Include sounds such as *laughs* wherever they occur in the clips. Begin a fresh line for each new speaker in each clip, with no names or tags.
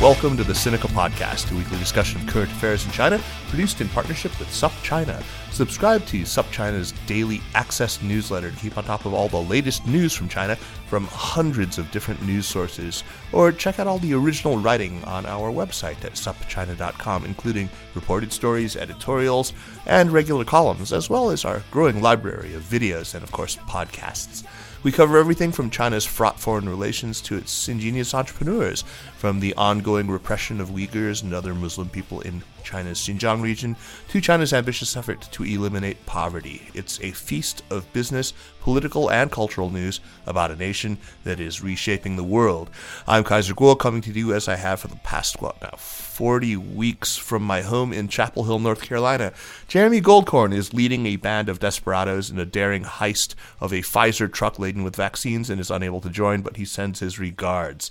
Welcome to the Sinica Podcast, a weekly discussion of current affairs in China, produced in partnership with SupChina. Subscribe to SupChina's daily access newsletter to keep on top of all the latest news from China from hundreds of different news sources, or check out all the original writing on our website at supchina.com, including reported stories, editorials, and regular columns, as well as our growing library of videos and, of course, podcasts. We cover everything from China's fraught foreign relations to its ingenious entrepreneurs, from the ongoing repression of Uyghurs and other Muslim people in China's Xinjiang region to China's ambitious effort to eliminate poverty. It's a feast of business, political, and cultural news about a nation that is reshaping the world. I'm Kaiser Kuo, coming to you as I have for the past, what now, 40 weeks from my home in Chapel Hill, North Carolina. Jeremy Goldkorn is leading a band of desperados in a daring heist of a Pfizer truck laden with vaccines and is unable to join, but he sends his regards.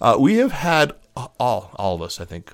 Uh, we have had all, all of us, I think,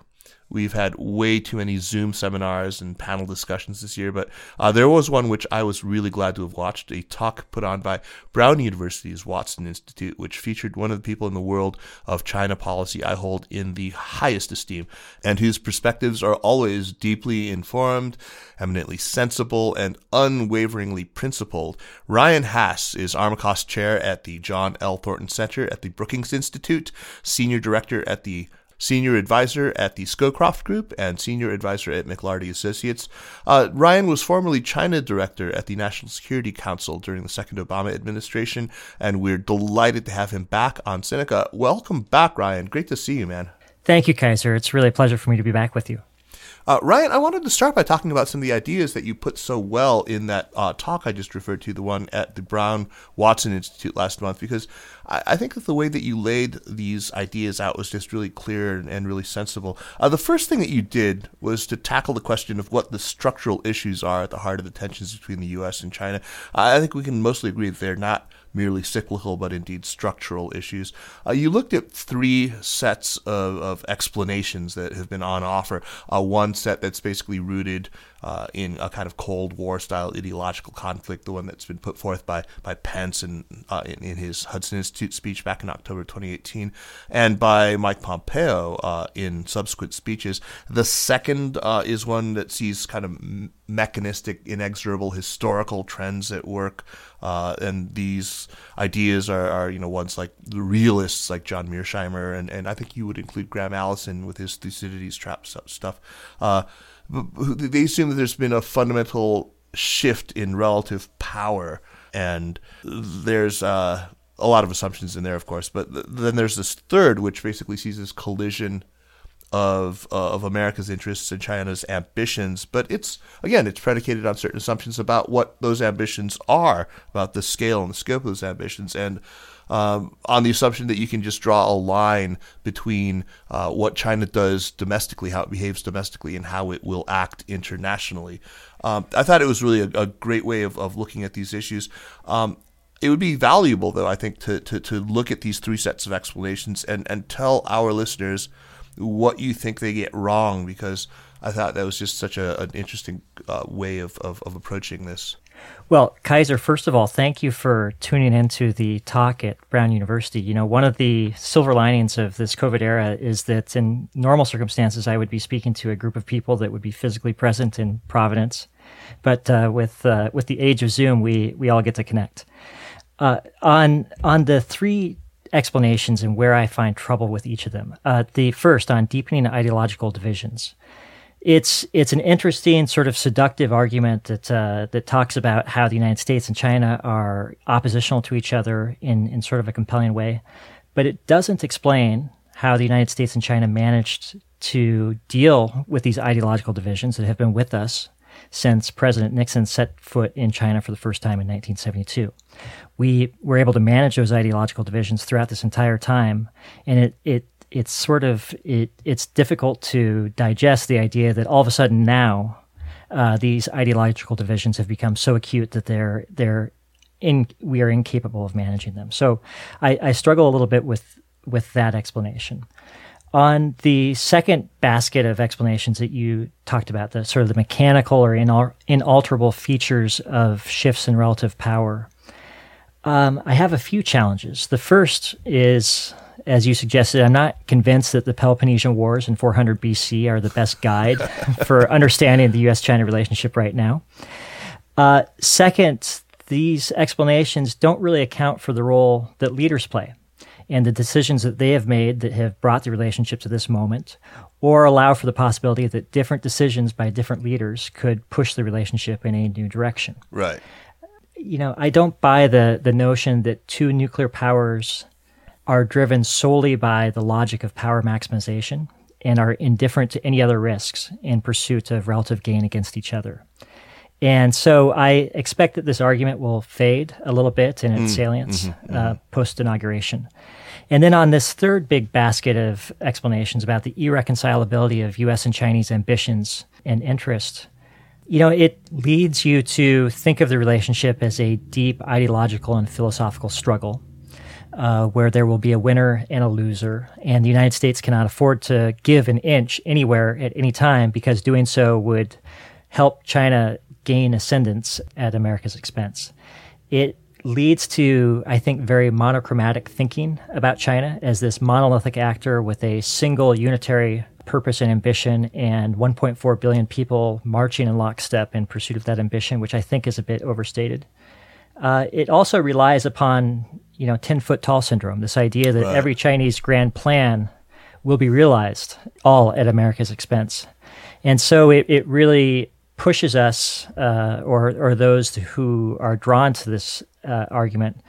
We've had way too many Zoom seminars and panel discussions this year, but uh, there was one which I was really glad to have watched a talk put on by Brown University's Watson Institute, which featured one of the people in the world of China policy I hold in the highest esteem, and whose perspectives are always deeply informed, eminently sensible, and unwaveringly principled. Ryan Hass is Armacost Chair at the John L. Thornton Center at the Brookings Institute, Senior Director at the senior advisor at the Scowcroft Group, and senior advisor at McLarty Associates. Uh, Ryan was formerly China director at the National Security Council during the second Obama administration, and we're delighted to have him back on Sinica. Welcome back, Ryan. Great to see you, man.
Thank you, Kaiser. It's really a pleasure for me to be back with you.
Uh, Ryan, I wanted to start by talking about some of the ideas that you put so well in that uh, talk I just referred to, the one at the Brown Watson Institute last month, because I, I, think that the way that you laid these ideas out was just really clear and, and really sensible. Uh, the first thing that you did was to tackle the question of what the structural issues are at the heart of the tensions between the U.S. and China. I think we can mostly agree that they're not merely cyclical but indeed structural issues. Uh, you looked at three sets of, of, explanations that have been on offer. Uh, one set that's basically rooted uh, in a kind of Cold War style ideological conflict, the one that's been put forth by by Pence in, uh, in, in his Hudson Institute speech back in October 2018, and by Mike Pompeo uh, in subsequent speeches. The second uh, is one that sees kind of mechanistic, inexorable historical trends at work, uh, and these ideas are, are you know ones like the realists like John Mearsheimer, and, and I think you would include Graham Allison with his Thucydides trap stuff uh, they assume that there's been a fundamental shift in relative power, and there's uh, a lot of assumptions in there, of course. But th- then there's this third, which basically sees this collision of uh, of America's interests and China's ambitions. But it's again, it's predicated on certain assumptions about what those ambitions are, about the scale and the scope of those ambitions, and um, on the assumption that you can just draw a line between uh, what China does domestically, how it behaves domestically, and how it will act internationally. Um, I thought it was really a, a great way of, of, looking at these issues. Um, it would be valuable, though, I think, to, to, to look at these three sets of explanations and, and tell our listeners what you think they get wrong, because I thought that was just such a, an interesting uh, way of, of, of approaching this.
Well, Kaiser, first of all, thank you for tuning into the talk at Brown University. You know, one of the silver linings of this COVID era is that in normal circumstances, I would be speaking to a group of people that would be physically present in Providence. But uh, with uh, with the age of Zoom, we we all get to connect. Uh, on on the three explanations and where I find trouble with each of them. Uh, the first on deepening ideological divisions it's it's an interesting sort of seductive argument that uh, that talks about how the United States and China are oppositional to each other in in sort of a compelling way, but it doesn't explain how the United States and China managed to deal with these ideological divisions that have been with us since President Nixon set foot in China for the first time in 1972. We were able to manage those ideological divisions throughout this entire time, and it, it it's sort of it, it's difficult to digest the idea that all of a sudden now uh, these ideological divisions have become so acute that they're they're in we are incapable of managing them. So I, I struggle a little bit with with that explanation. On the second basket of explanations that you talked about, the sort of the mechanical or inal- inalterable features of shifts in relative power, Um, I have a few challenges. The first is, as you suggested, I'm not convinced that the Peloponnesian Wars in 400 BC are the best guide *laughs* for understanding the U.S. China relationship right now. Uh, second, these explanations don't really account for the role that leaders play and the decisions that they have made that have brought the relationship to this moment, or allow for the possibility that different decisions by different leaders could push the relationship in a new direction.
Right.
You know, I don't buy the, the notion that two nuclear powers are driven solely by the logic of power maximization and are indifferent to any other risks in pursuit of relative gain against each other. And so I expect that this argument will fade a little bit in its mm, salience mm-hmm, uh, mm-hmm. post inauguration. And then on this third big basket of explanations about the irreconcilability of US and Chinese ambitions and interests, you know, it leads you to think of the relationship as a deep ideological and philosophical struggle. Uh, where there will be a winner and a loser, and the United States cannot afford to give an inch anywhere at any time because doing so would help China gain ascendance at America's expense. It leads to, I think, very monochromatic thinking about China as this monolithic actor with a single unitary purpose and ambition, and 1.4 billion people marching in lockstep in pursuit of that ambition, which I think is a bit overstated. Uh, it also relies upon, you know, 10 foot tall syndrome, this idea that right. every Chinese grand plan will be realized all at America's expense. And so it, it really pushes us, uh, or or those who are drawn to this uh, argument,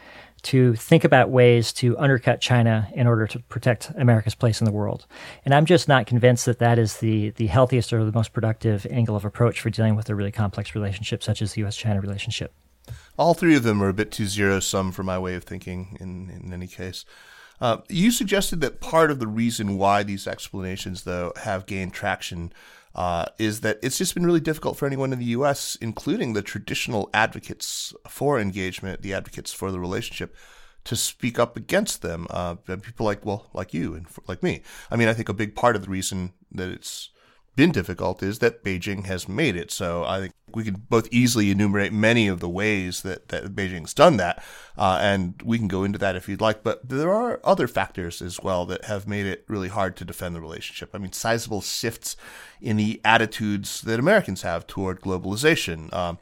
to think about ways to undercut China in order to protect America's place in the world. And I'm just not convinced that that is the the healthiest or the most productive angle of approach for dealing with a really complex relationship such as the U.S.-China relationship.
All three of them are a bit too zero sum for my way of thinking. In in any case. Uh, you suggested that part of the reason why these explanations, though, have gained traction uh, is that it's just been really difficult for anyone in the U.S., including the traditional advocates for engagement, the advocates for the relationship, to speak up against them. Uh, people like, well, like you and like me. I mean, I think a big part of the reason that it's been difficult is that Beijing has made it. So I think we can both easily enumerate many of the ways that, that Beijing's done that, uh, and we can go into that if you'd like. But there are other factors as well that have made it really hard to defend the relationship. I mean, sizable shifts in the attitudes that Americans have toward globalization, uh,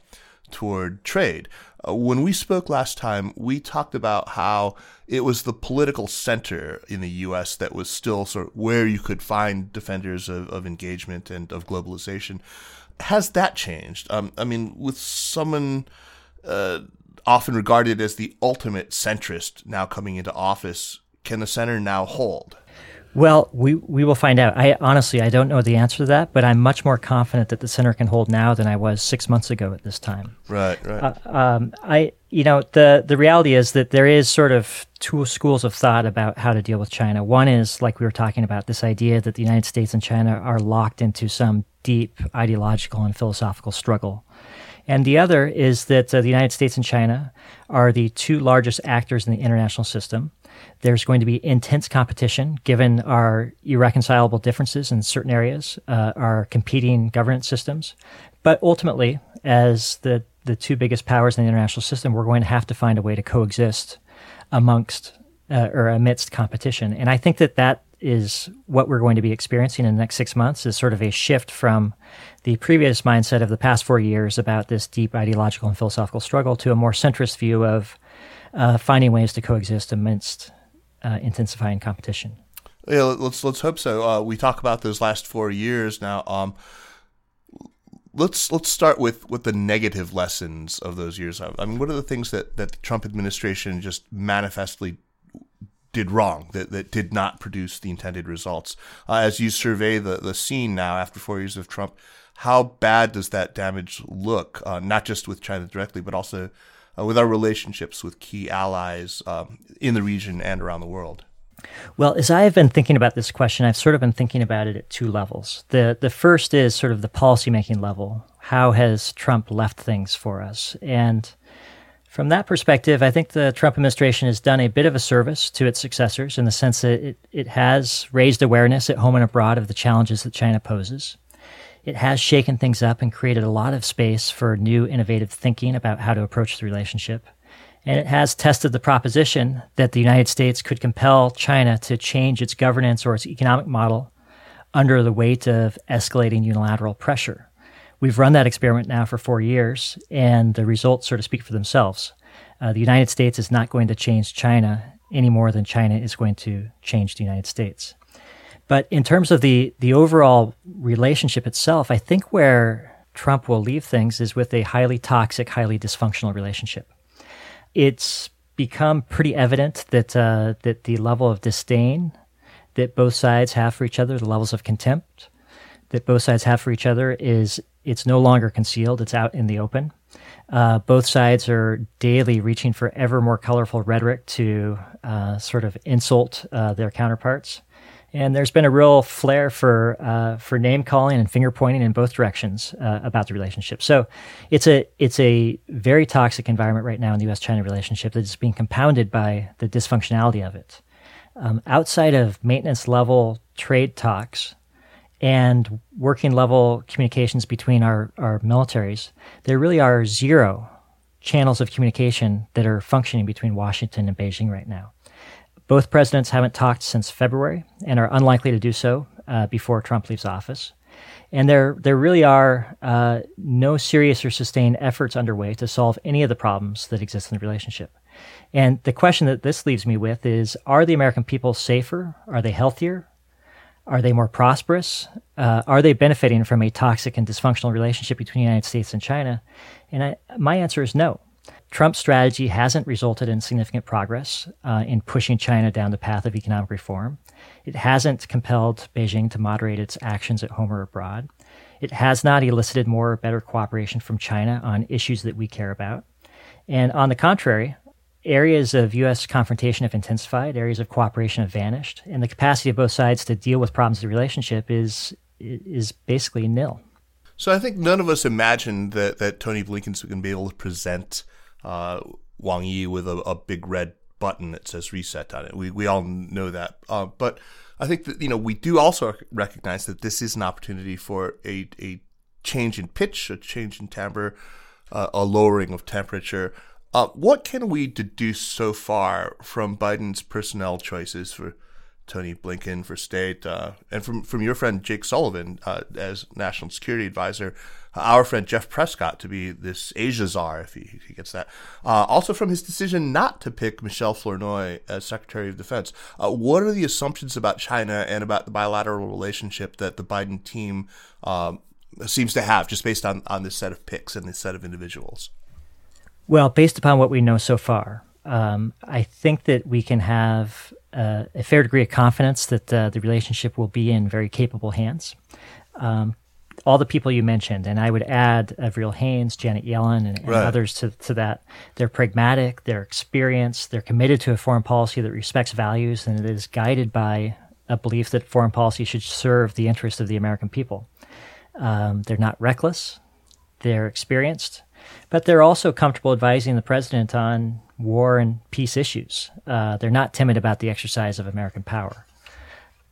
toward trade. Uh, when we spoke last time, we talked about how it was the political center in the U.S. that was still sort of where you could find defenders of, of engagement and of globalization. Has that changed? Um, I mean, with someone uh, often regarded as the ultimate centrist now coming into office, can the center now hold?
Well, we we will find out. I honestly I don't know the answer to that, but I'm much more confident that the center can hold now than I was six months ago at this time.
Right, right. Uh,
um, I you know the the reality is that there is sort of two schools of thought about how to deal with China. One is like we were talking about this idea that the United States and China are locked into some deep ideological and philosophical struggle. And the other is that uh, the United States and China are the two largest actors in the international system. There's going to be intense competition given our irreconcilable differences in certain areas, uh, our competing governance systems. But ultimately, as the, the two biggest powers in the international system, we're going to have to find a way to coexist amongst uh, or amidst competition. And I think that that is what we're going to be experiencing in the next six months is sort of a shift from the previous mindset of the past four years about this deep ideological and philosophical struggle to a more centrist view of uh, finding ways to coexist amidst uh, intensifying competition.
Yeah, let's let's hope so. Uh, we talk about those last four years now. Um, let's let's start with with the negative lessons of those years. I mean, what are the things that that the Trump administration just manifestly did wrong that, that did not produce the intended results? Uh, as you survey the the scene now after four years of Trump, how bad does that damage look? Uh, not just with China directly, but also uh, with our relationships with key allies um, in the region and around the world?
Well, as I have been thinking about this question, I've sort of been thinking about it at two levels. The the first is sort of the policymaking level. How has Trump left things for us? And from that perspective, I think the Trump administration has done a bit of a service to its successors in the sense that it, it has raised awareness at home and abroad of the challenges that China poses it has shaken things up and created a lot of space for new innovative thinking about how to approach the relationship. And it has tested the proposition that the United States could compel China to change its governance or its economic model under the weight of escalating unilateral pressure. We've run that experiment now for four years, and the results sort of speak for themselves. Uh, the United States is not going to change China any more than China is going to change the United States. But in terms of the, the overall relationship itself, I think where Trump will leave things is with a highly toxic, highly dysfunctional relationship. It's become pretty evident that uh, that the level of disdain that both sides have for each other, the levels of contempt that both sides have for each other, is it's no longer concealed; it's out in the open. Uh, both sides are daily reaching for ever more colorful rhetoric to uh, sort of insult uh, their counterparts. And there's been a real flair for uh, for name calling and finger pointing in both directions uh, about the relationship. So it's a it's a very toxic environment right now in the U.S. China relationship that is being compounded by the dysfunctionality of it. Um, outside of maintenance level trade talks and working level communications between our, our militaries, there really are zero channels of communication that are functioning between Washington and Beijing right now. Both presidents haven't talked since February and are unlikely to do so uh, before Trump leaves office. And there, there really are uh, no serious or sustained efforts underway to solve any of the problems that exist in the relationship. And the question that this leaves me with is Are the American people safer? Are they healthier? Are they more prosperous? Uh, are they benefiting from a toxic and dysfunctional relationship between the United States and China? And I, my answer is no. Trump's strategy hasn't resulted in significant progress uh, in pushing China down the path of economic reform. It hasn't compelled Beijing to moderate its actions at home or abroad. It has not elicited more or better cooperation from China on issues that we care about. And on the contrary, areas of U.S. confrontation have intensified, areas of cooperation have vanished, and the capacity of both sides to deal with problems of the relationship is is basically nil.
So I think none of us imagined that, that Tony Blinken's going to be able to present uh, Wang Yi with a, a, big red button that says reset on it. We, we all know that. Uh, but I think that, you know, we do also recognize that this is an opportunity for a, a change in pitch, a change in timbre, uh, a lowering of temperature. Uh, what can we deduce so far from Biden's personnel choices for Tony Blinken for state, uh, and from from your friend Jake Sullivan uh, as national security advisor, our friend Jeff Prescott to be this Asia czar if he, if he gets that. Uh, also from his decision not to pick Michelle Flournoy as Secretary of Defense. Uh, what are the assumptions about China and about the bilateral relationship that the Biden team um, seems to have, just based on on this set of picks and this set of individuals?
Well, based upon what we know so far, um, I think that we can have uh, a fair degree of confidence that uh, the relationship will be in very capable hands. Um, all the people you mentioned, and I would add Avril Haines, Janet Yellen, and, and right. others to, to that. They're pragmatic, they're experienced, they're committed to a foreign policy that respects values and it is guided by a belief that foreign policy should serve the interests of the American people. Um, they're not reckless, they're experienced, but they're also comfortable advising the president on war and peace issues. Uh, they're not timid about the exercise of American power.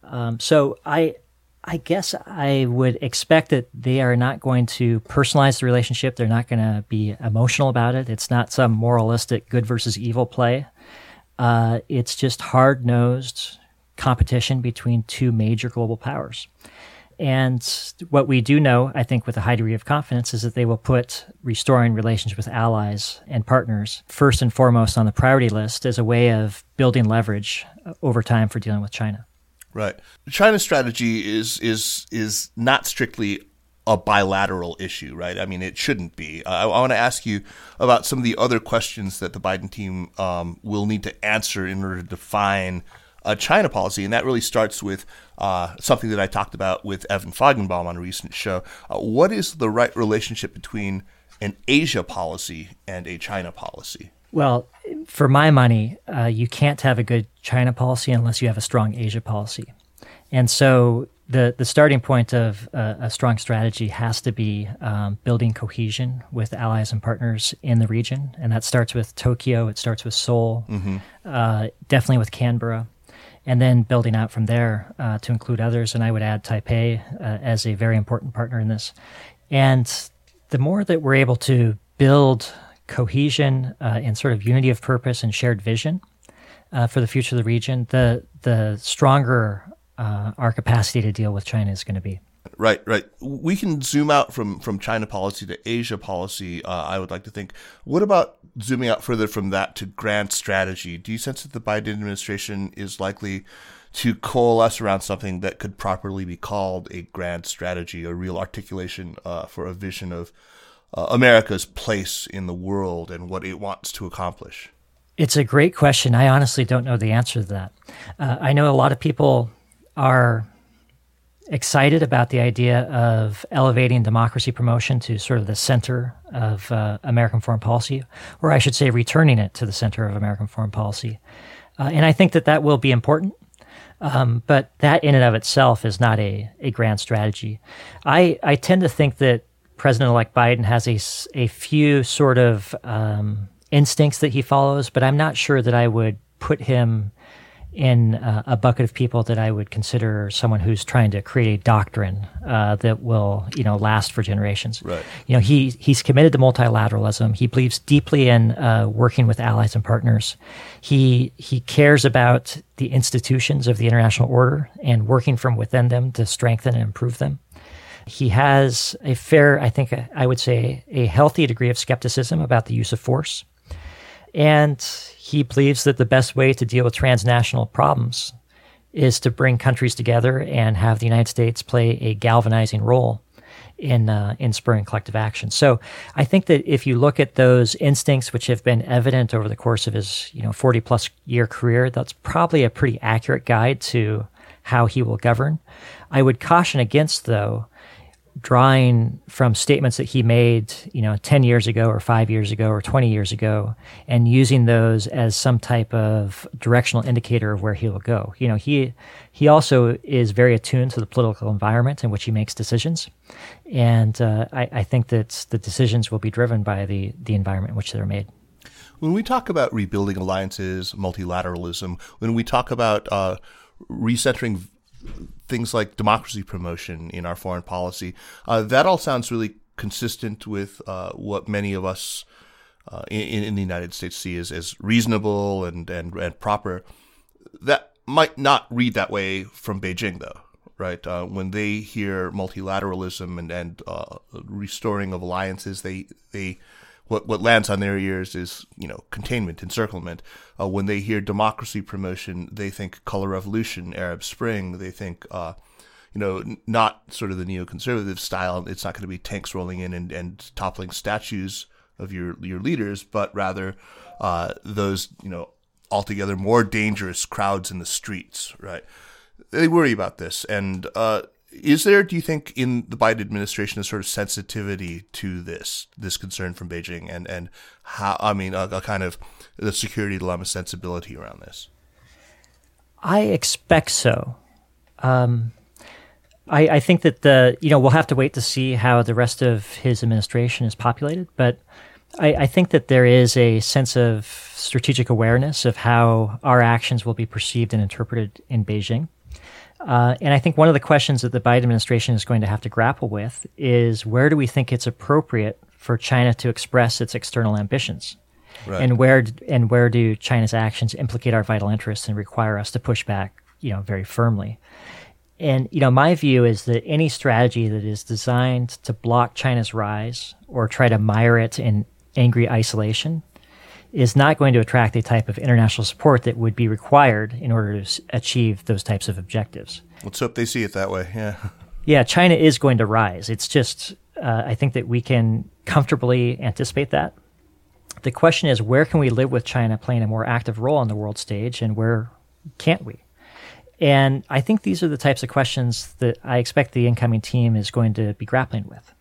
Um, so I, I guess I would expect that they are not going to personalize the relationship. They're not going to be emotional about it. It's not some moralistic good versus evil play. Uh, it's just hard nosed competition between two major global powers. And what we do know, I think, with a high degree of confidence, is that they will put restoring relations with allies and partners first and foremost on the priority list as a way of building leverage over time for dealing with China.
Right. China's strategy is is is not strictly a bilateral issue, right? I mean, it shouldn't be. I, I want to ask you about some of the other questions that the Biden team um, will need to answer in order to define a China policy, and that really starts with uh, something that I talked about with Evan Feigenbaum on a recent show. Uh, what is the right relationship between an Asia policy and a China policy?
Well, for my money, uh, you can't have a good China policy unless you have a strong Asia policy. And so the, the starting point of uh, a strong strategy has to be um, building cohesion with allies and partners in the region. And that starts with Tokyo, it starts with Seoul, mm-hmm. uh, definitely with Canberra and then building out from there uh, to include others. And I would add Taipei uh, as a very important partner in this. And the more that we're able to build cohesion uh, and sort of unity of purpose and shared vision uh, for the future of the region, the the stronger uh, our capacity to deal with China is going to be.
Right, right. We can zoom out from, from China policy to Asia policy. Uh, I would like to think. What about zooming out further from that to grand strategy? Do you sense that the Biden administration is likely to coalesce around something that could properly be called a grand strategy, a real articulation uh, for a vision of uh, America's place in the world and what it wants to accomplish?
It's a great question. I honestly don't know the answer to that. Uh, I know a lot of people are excited about the idea of elevating democracy promotion to sort of the center of uh, American foreign policy, or I should say, returning it to the center of American foreign policy. Uh, and I think that that will be important. Um, but that in and of itself is not a, a grand strategy. I, I tend to think that President elect Biden has a, a few sort of um, instincts that he follows, but I'm not sure that I would put him in uh, a bucket of people that I would consider someone who's trying to create a doctrine uh, that will, you know, last for generations.
Right.
You know, he he's committed to multilateralism. He believes deeply in uh, working with allies and partners. He he cares about the institutions of the international order and working from within them to strengthen and improve them. He has a fair, I think, I would say, a healthy degree of skepticism about the use of force. And he believes that the best way to deal with transnational problems is to bring countries together and have the United States play a galvanizing role in uh, in spurring collective action. So I think that if you look at those instincts which have been evident over the course of his you know 40 plus year career, that's probably a pretty accurate guide to how he will govern. I would caution against though drawing from statements that he made, you know, 10 years ago or five years ago or 20 years ago and using those as some type of directional indicator of where he will go. You know, he, he also is very attuned to the political environment in which he makes decisions. And uh, I, I think that the decisions will be driven by the, the environment in which they're made.
When we talk about rebuilding alliances, multilateralism, when we talk about uh, recentering things like democracy promotion in our foreign policy. Uh, that all sounds really consistent with uh, what many of us uh, in, in, the United States see as, as reasonable and, and, and proper. That might not read that way from Beijing, though, right? Uh, when they hear multilateralism and, and uh, restoring of alliances, they, they what what lands on their ears is you know containment, encirclement. Uh, when they hear democracy promotion, they think color revolution, Arab Spring. They think uh, you know not sort of the neoconservative style. It's not going to be tanks rolling in and, and toppling statues of your your leaders, but rather uh, those you know altogether more dangerous crowds in the streets. Right? They worry about this, and uh, is there, do you think, in the Biden administration, a sort of sensitivity to this, this concern from Beijing, and and how? I mean, a, a kind of the security dilemma sensibility around this.
I expect so. Um, I, I think that the you know we'll have to wait to see how the rest of his administration is populated, but I, I think that there is a sense of strategic awareness of how our actions will be perceived and interpreted in Beijing. Uh, and I think one of the questions that the Biden administration is going to have to grapple with is where do we think it's appropriate for China to express its external ambitions? Right. And where and where do China's actions implicate our vital interests and require us to push back, you know, very firmly? And you know, my view is that any strategy that is designed to block China's rise or try to mire it in angry isolation is not going to attract the type of international support that would be required in order to achieve those types of objectives.
Let's hope they see it that way. Yeah. *laughs*
Yeah, China is going to rise. It's just, uh, I think that we can comfortably anticipate that. The question is, where can we live with China playing a more active role on the world stage, and where can't we? And I think these are the types of questions that I expect the incoming team is going to be grappling with.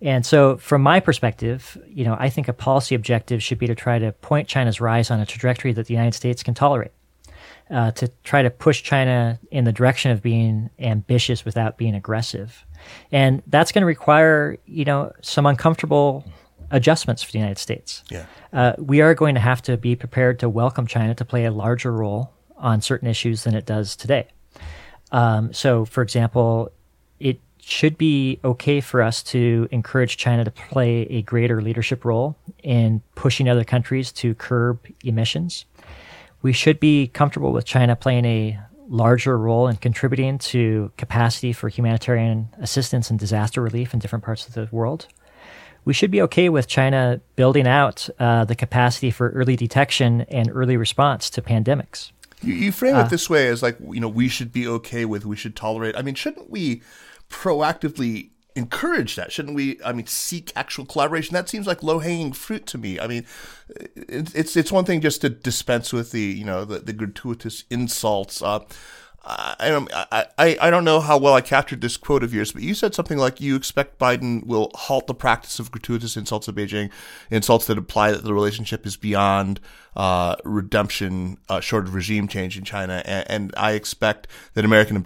And so, from my perspective, you know, I think a policy objective should be to try to point China's rise on a trajectory that the United States can tolerate. Uh, to try to push China in the direction of being ambitious without being aggressive, and that's going to require, you know, some uncomfortable adjustments for the United States.
Yeah.
Uh, we are going to have to be prepared to welcome China to play a larger role on certain issues than it does today. Um, so, for example, it should be okay for us to encourage China to play a greater leadership role in pushing other countries to curb emissions. We should be comfortable with China playing a larger role in contributing to capacity for humanitarian assistance and disaster relief in different parts of the world. We should be okay with China building out uh, the capacity for early detection and early response to pandemics.
You, you frame uh, it this way as like, you know, we should be okay with, we should tolerate. I mean, shouldn't we proactively encourage that? Shouldn't we? I mean, seek actual collaboration. That seems like low hanging fruit to me. I mean, it's it's one thing just to dispense with the you know the, the gratuitous insults. Uh, I don't I, I don't know how well I captured this quote of yours, but you said something like you expect Biden will halt the practice of gratuitous insults of Beijing, insults that imply that the relationship is beyond uh, redemption, uh, short of regime change in China, and, and I expect that American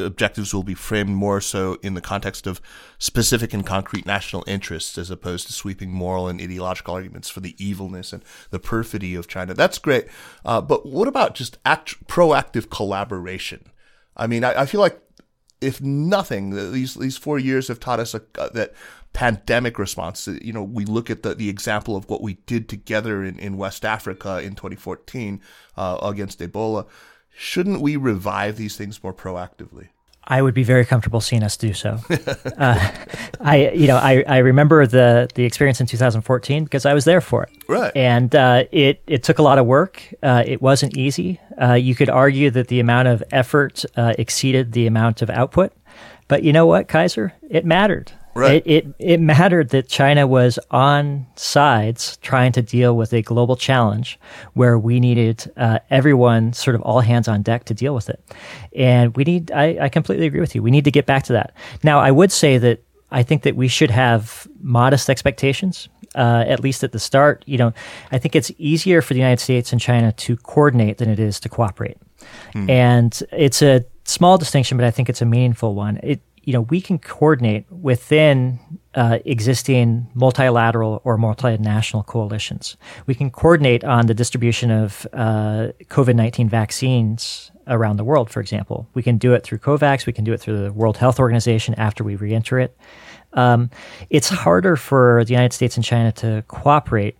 objectives objectives will be framed more so in the context of specific and concrete national interests as opposed to sweeping moral and ideological arguments for the evilness and the perfidy of China. That's great. Uh, but what about just act- proactive collaboration? I mean, I, I, feel like if nothing, these these four years have taught us a, uh, that pandemic response. You know, we look at the, the example of what we did together in, in West Africa in 2014 uh, against Ebola shouldn't we revive these things more proactively?
I would be very comfortable seeing us do so. *laughs* uh, I, you know, I, I remember the the experience in 2014 because I was there for it.
Right.
And uh, it it took a lot of work. Uh, it wasn't easy. Uh, you could argue that the amount of effort uh, exceeded the amount of output, but you know what, Kaiser, it mattered.
Right.
It, it, it mattered that China was on sides trying to deal with a global challenge where we needed uh, everyone sort of all hands on deck to deal with it. And we need, I, I completely agree with you. We need to get back to that. Now, I would say that I think that we should have modest expectations, uh, at least at the start. You know, I think it's easier for the United States and China to coordinate than it is to cooperate. Hmm. And it's a small distinction, but I think it's a meaningful one. It, you know, we can coordinate within uh, existing multilateral or multinational coalitions. We can coordinate on the distribution of uh, COVID 19 vaccines around the world, for example. We can do it through COVAX, we can do it through the World Health Organization after we re enter it. Um, it's harder for the United States and China to cooperate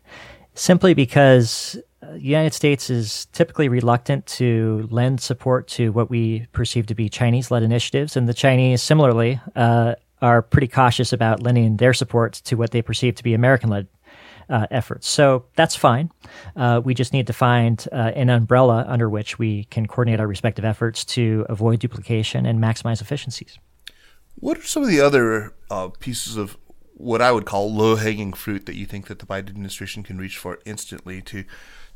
simply because the United States is typically reluctant to lend support to what we perceive to be Chinese led initiatives. And the Chinese, similarly, uh, are pretty cautious about lending their support to what they perceive to be American led uh, efforts. So that's fine. Uh, we just need to find uh, an umbrella under which we can coordinate our respective efforts to avoid duplication and maximize efficiencies.
What are some of the other uh, pieces of what I would call low hanging fruit that you think that the Biden administration can reach for instantly to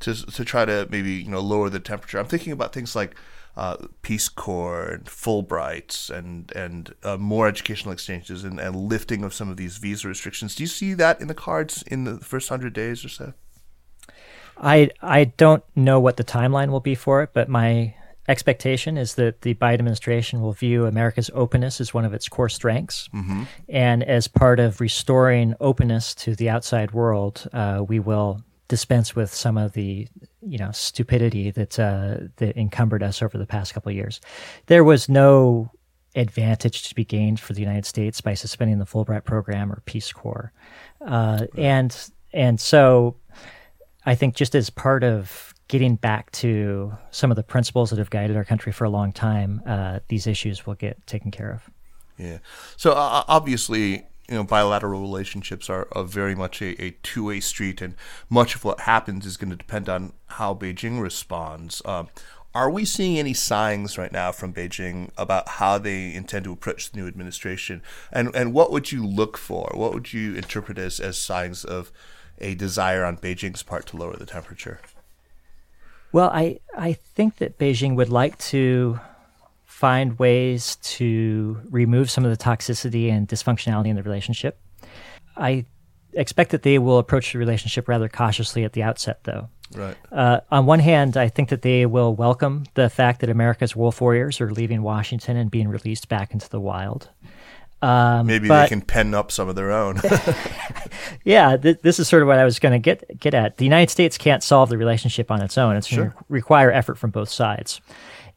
to to try to maybe you know lower the temperature. I'm thinking about things like uh, Peace Corps and Fulbrights and and uh, more educational exchanges and, and lifting of some of these visa restrictions. Do you see that in the cards in the first hundred days or so?
I I don't know what the timeline will be for it, but my expectation is that the Biden administration will view America's openness as one of its core strengths. Mm-hmm. And as part of restoring openness to the outside world, uh, we will dispense with some of the you know stupidity that uh, that encumbered us over the past couple of years. There was no advantage to be gained for the United States by suspending the Fulbright program or Peace Corps, uh, and and so I think just as part of getting back to some of the principles that have guided our country for a long time, uh, these issues will get taken care of.
Yeah. So uh, obviously, you know, bilateral relationships are, are very much a, a two way street, and much of what happens is going to depend on how Beijing responds. Um, are we seeing any signs right now from Beijing about how they intend to approach the new administration? And and what would you look for? What would you interpret as, as signs of a desire on Beijing's part to lower the temperature?
Well, I, I think that Beijing would like to find ways to remove some of the toxicity and dysfunctionality in the relationship. I expect that they will approach the relationship rather cautiously at the outset, though.
Right.
Uh, on one hand, I think that they will welcome the fact that America's wolf warriors are leaving Washington and being released back into the wild.
Um, Maybe but, they can pen up some of their own. *laughs*
yeah, th- this is sort of what I was going to get get at. The United States can't solve the relationship on its own. It's sure. going to require effort from both sides.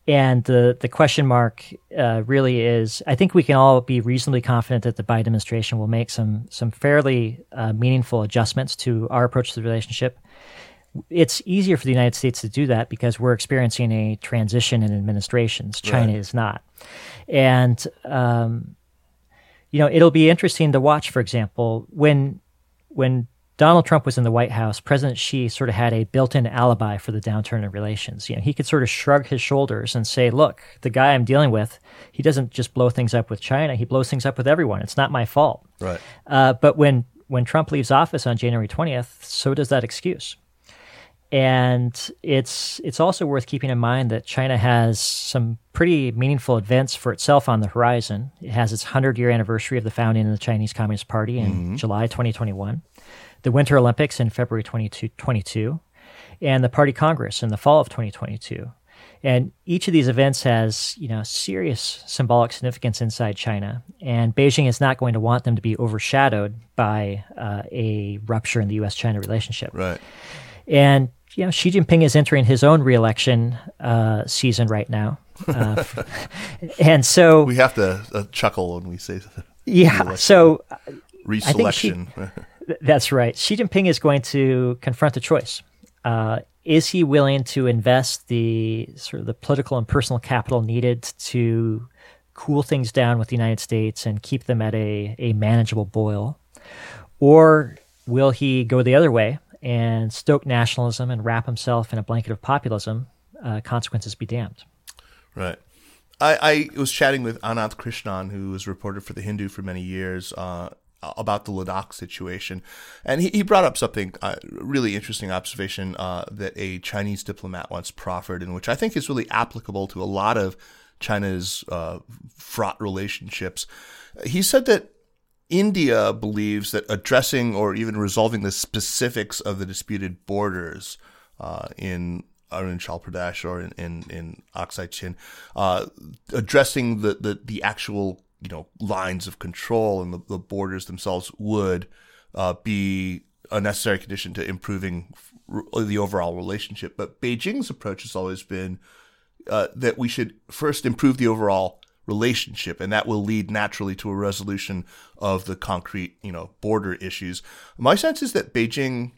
And the the question mark uh, really is I think we can all be reasonably confident that the Biden administration will make some some fairly uh, meaningful adjustments to our approach to the relationship. It's easier for the United States to do that because we're experiencing a transition in administrations. China right. is not, and um, you know it'll be interesting to watch. For example, when when Donald Trump was in the White House, President Xi sort of had a built-in alibi for the downturn in relations. You know, he could sort of shrug his shoulders and say, "Look, the guy I'm dealing with, he doesn't just blow things up with China; he blows things up with everyone. It's not my fault."
Right.
Uh, but when when Trump leaves office on January 20th, so does that excuse. And it's it's also worth keeping in mind that China has some pretty meaningful events for itself on the horizon. It has its 100 year anniversary of the founding of the Chinese Communist Party in mm-hmm. July 2021 the Winter Olympics in February 2022, and the Party Congress in the fall of 2022. And each of these events has, you know, serious symbolic significance inside China. And Beijing is not going to want them to be overshadowed by uh, a rupture in the U.S.-China relationship.
Right.
And you know, Xi Jinping is entering his own reelection uh, season right now. Uh, *laughs* and so
we have to uh, chuckle when we say
yeah. So
reselection. *laughs*
That's right. Xi Jinping is going to confront a choice. Uh, is he willing to invest the sort of the political and personal capital needed to cool things down with the United States and keep them at a, a manageable boil? Or will he go the other way and stoke nationalism and wrap himself in a blanket of populism? Uh, consequences be damned.
Right. I, I was chatting with Ananth Krishnan, who was reporter for The Hindu for many years, uh, about the Ladakh situation. And he, he brought up something, uh, really interesting observation uh, that a Chinese diplomat once proffered, and which I think is really applicable to a lot of China's uh, fraught relationships. He said that India believes that addressing or even resolving the specifics of the disputed borders uh, in Arunachal Pradesh or in, in, in Aksai Chin, uh, addressing the, the, the actual you know lines of control and the, the borders themselves would uh, be a necessary condition to improving the overall relationship. But Beijing's approach has always been uh, that we should first improve the overall relationship, and that will lead naturally to a resolution of the concrete, you know, border issues. My sense is that Beijing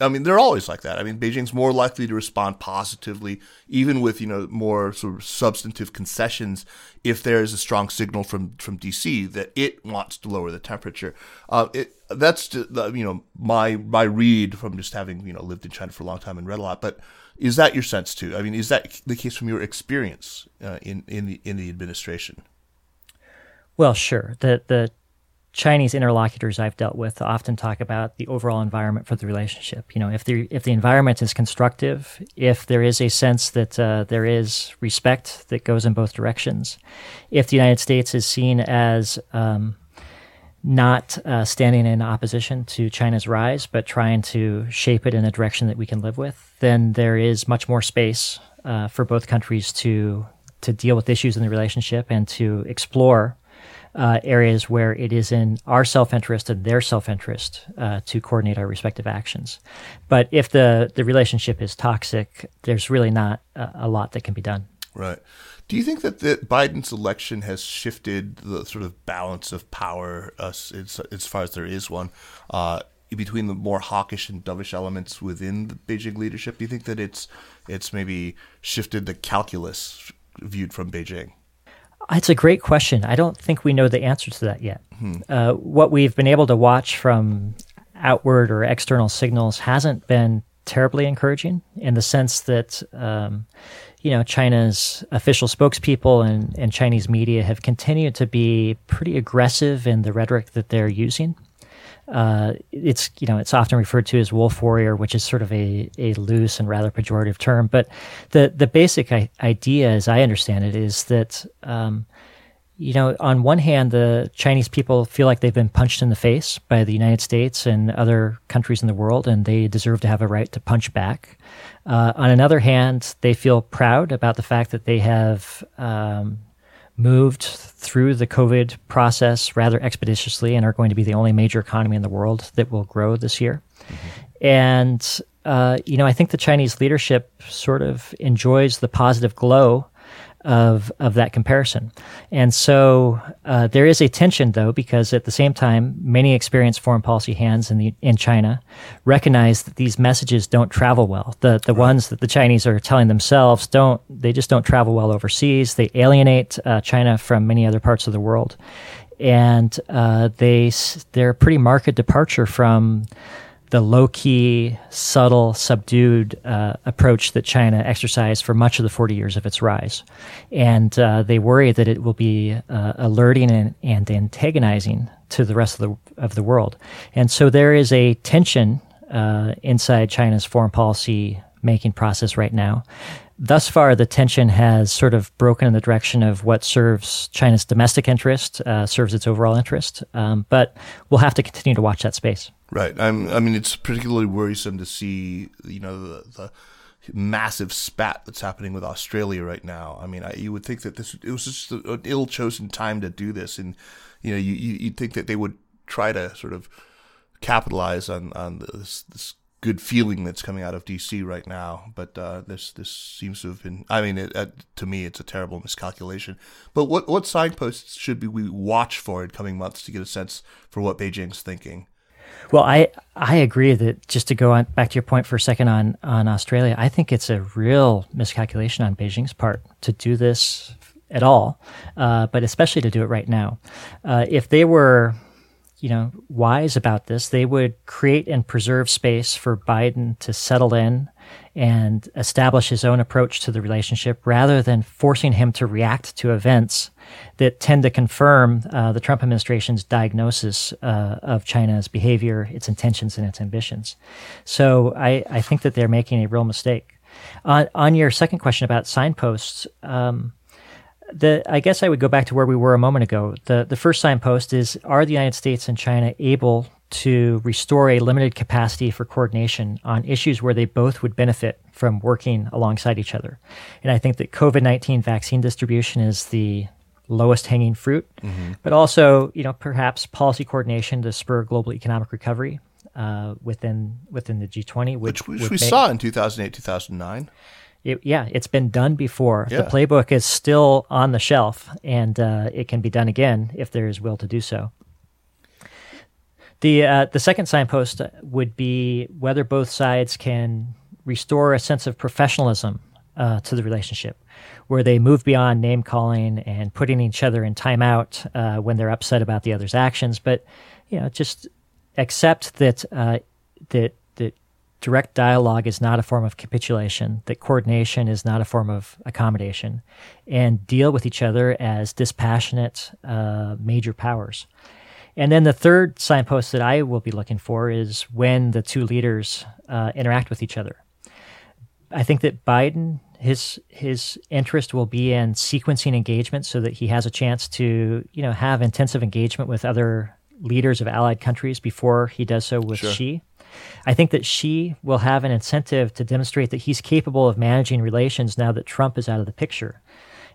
I mean, they're always like that. I mean, Beijing's more likely to respond positively, even with you know more sort of substantive concessions, if there is a strong signal from from DC that it wants to lower the temperature. Uh, it, that's just, you know my my read from just having you know lived in China for a long time and read a lot. But is that your sense too? I mean, is that the case from your experience uh, in in the in the administration?
Well, sure. The the Chinese interlocutors I've dealt with often talk about the overall environment for the relationship. You know, if the if the environment is constructive, if there is a sense that uh, there is respect that goes in both directions, if the United States is seen as um, not uh, standing in opposition to China's rise, but trying to shape it in a direction that we can live with, then there is much more space uh, for both countries to to deal with issues in the relationship and to explore uh, areas where it is in our self interest and their self interest uh, to coordinate our respective actions. But if the, the relationship is toxic, there's really not a, a lot that can be done.
Right. Do you think that the Biden's election has shifted the sort of balance of power, uh, as, as far as there is one, uh, between the more hawkish and dovish elements within the Beijing leadership? Do you think that it's it's maybe shifted the calculus viewed from Beijing?
It's a great question. I don't think we know the answer to that yet. Hmm. Uh, what we've been able to watch from outward or external signals hasn't been terribly encouraging in the sense that, um, you know, China's official spokespeople and, and Chinese media have continued to be pretty aggressive in the rhetoric that they're using. Uh, it's you know it's often referred to as wolf warrior, which is sort of a, a loose and rather pejorative term. But the the basic I- idea, as I understand it, is that um, you know on one hand the Chinese people feel like they've been punched in the face by the United States and other countries in the world, and they deserve to have a right to punch back. Uh, on another hand, they feel proud about the fact that they have um, moved through the COVID process rather expeditiously and are going to be the only major economy in the world that will grow this year. Mm-hmm. And, uh, you know, I think the Chinese leadership sort of enjoys the positive glow of of that comparison. And so uh, there is a tension, though, because at the same time, many experienced foreign policy hands in the in China recognize that these messages don't travel well. The the right. ones that the Chinese are telling themselves don't they just don't travel well overseas. They alienate uh, China from many other parts of the world, and uh, they they're a pretty marked departure from the low key, subtle, subdued uh, approach that China exercised for much of the 40 years of its rise. And uh, they worry that it will be uh, alerting and, and, antagonizing to the rest of the, of the world. And so there is a tension uh, inside China's foreign policy making process right now. Thus far, the tension has sort of broken in the direction of what serves China's domestic interest, uh, serves its overall interest. Um, but we'll have to continue to watch that space.
Right. I'm, i mean, it's particularly worrisome to see, you know, the, the massive spat that's happening with Australia right now. I mean, I, you would think that this it was just an ill-chosen time to do this, and you know, you you'd think that they would try to sort of capitalize on on this this good feeling that's coming out of DC right now. But uh, this this seems to have been. I mean, it, uh, to me, it's a terrible miscalculation. But what what signposts should we watch for in coming months to get a sense for what Beijing's thinking?
Well, I I agree that just to go on back to your point for a second on on Australia, I think it's a real miscalculation on Beijing's part to do this at all, uh, but especially to do it right now. Uh, if they were you know, wise about this, they would create and preserve space for Biden to settle in and establish his own approach to the relationship rather than forcing him to react to events that tend to confirm uh, the Trump administration's diagnosis uh, of China's behavior, its intentions, and its ambitions. So I, I think that they're making a real mistake. On, on your second question about signposts, um, the I guess I would go back to where we were a moment ago. The the first signpost is are the United States and China able to restore a limited capacity for coordination on issues where they both would benefit from working alongside each other. And I think that COVID-19 vaccine distribution is the lowest hanging fruit, mm-hmm. but also, you know, perhaps policy coordination to spur global economic recovery uh, within within the G20,
which, which, which we make, saw in 2008, 2009
it, yeah, it's been done before. Yeah. The playbook is still on the shelf, and uh, it can be done again if there is will to do so. The uh, the second signpost would be whether both sides can restore a sense of professionalism uh, to the relationship, where they move beyond name calling and putting each other in timeout uh, when they're upset about the other's actions, but you know just accept that uh, that direct dialogue is not a form of capitulation, that coordination is not a form of accommodation, and deal with each other as dispassionate uh, major powers. And then the third signpost that I will be looking for is when the two leaders uh, interact with each other. I think that Biden, his his interest will be in sequencing engagement so that he has a chance to, you know, have intensive engagement with other leaders of allied countries before he does so with sure. Xi. I think that Xi will have an incentive to demonstrate that he's capable of managing relations now that Trump is out of the picture.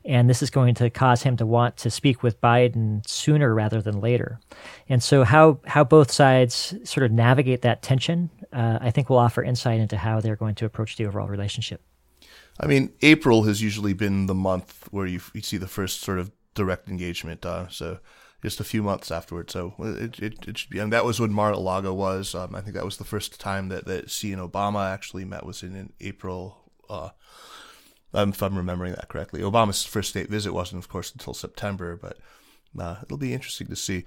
And this is going to cause him to want to speak with Biden sooner rather than later. And so, how, how both sides sort of navigate that tension, uh, I think will offer insight into how they're going to approach the overall relationship.
I mean, April has usually been the month where you, see the first sort of direct engagement. Uh, so just a few months afterwards. So it, it, it should be, and that was when Mar-a-Lago was. Um, I think that was the first time that that Xi and Obama actually met was in, in April. Uh, if I'm remembering that correctly, Obama's first state visit wasn't, of course, until September, but uh, it'll be interesting to see.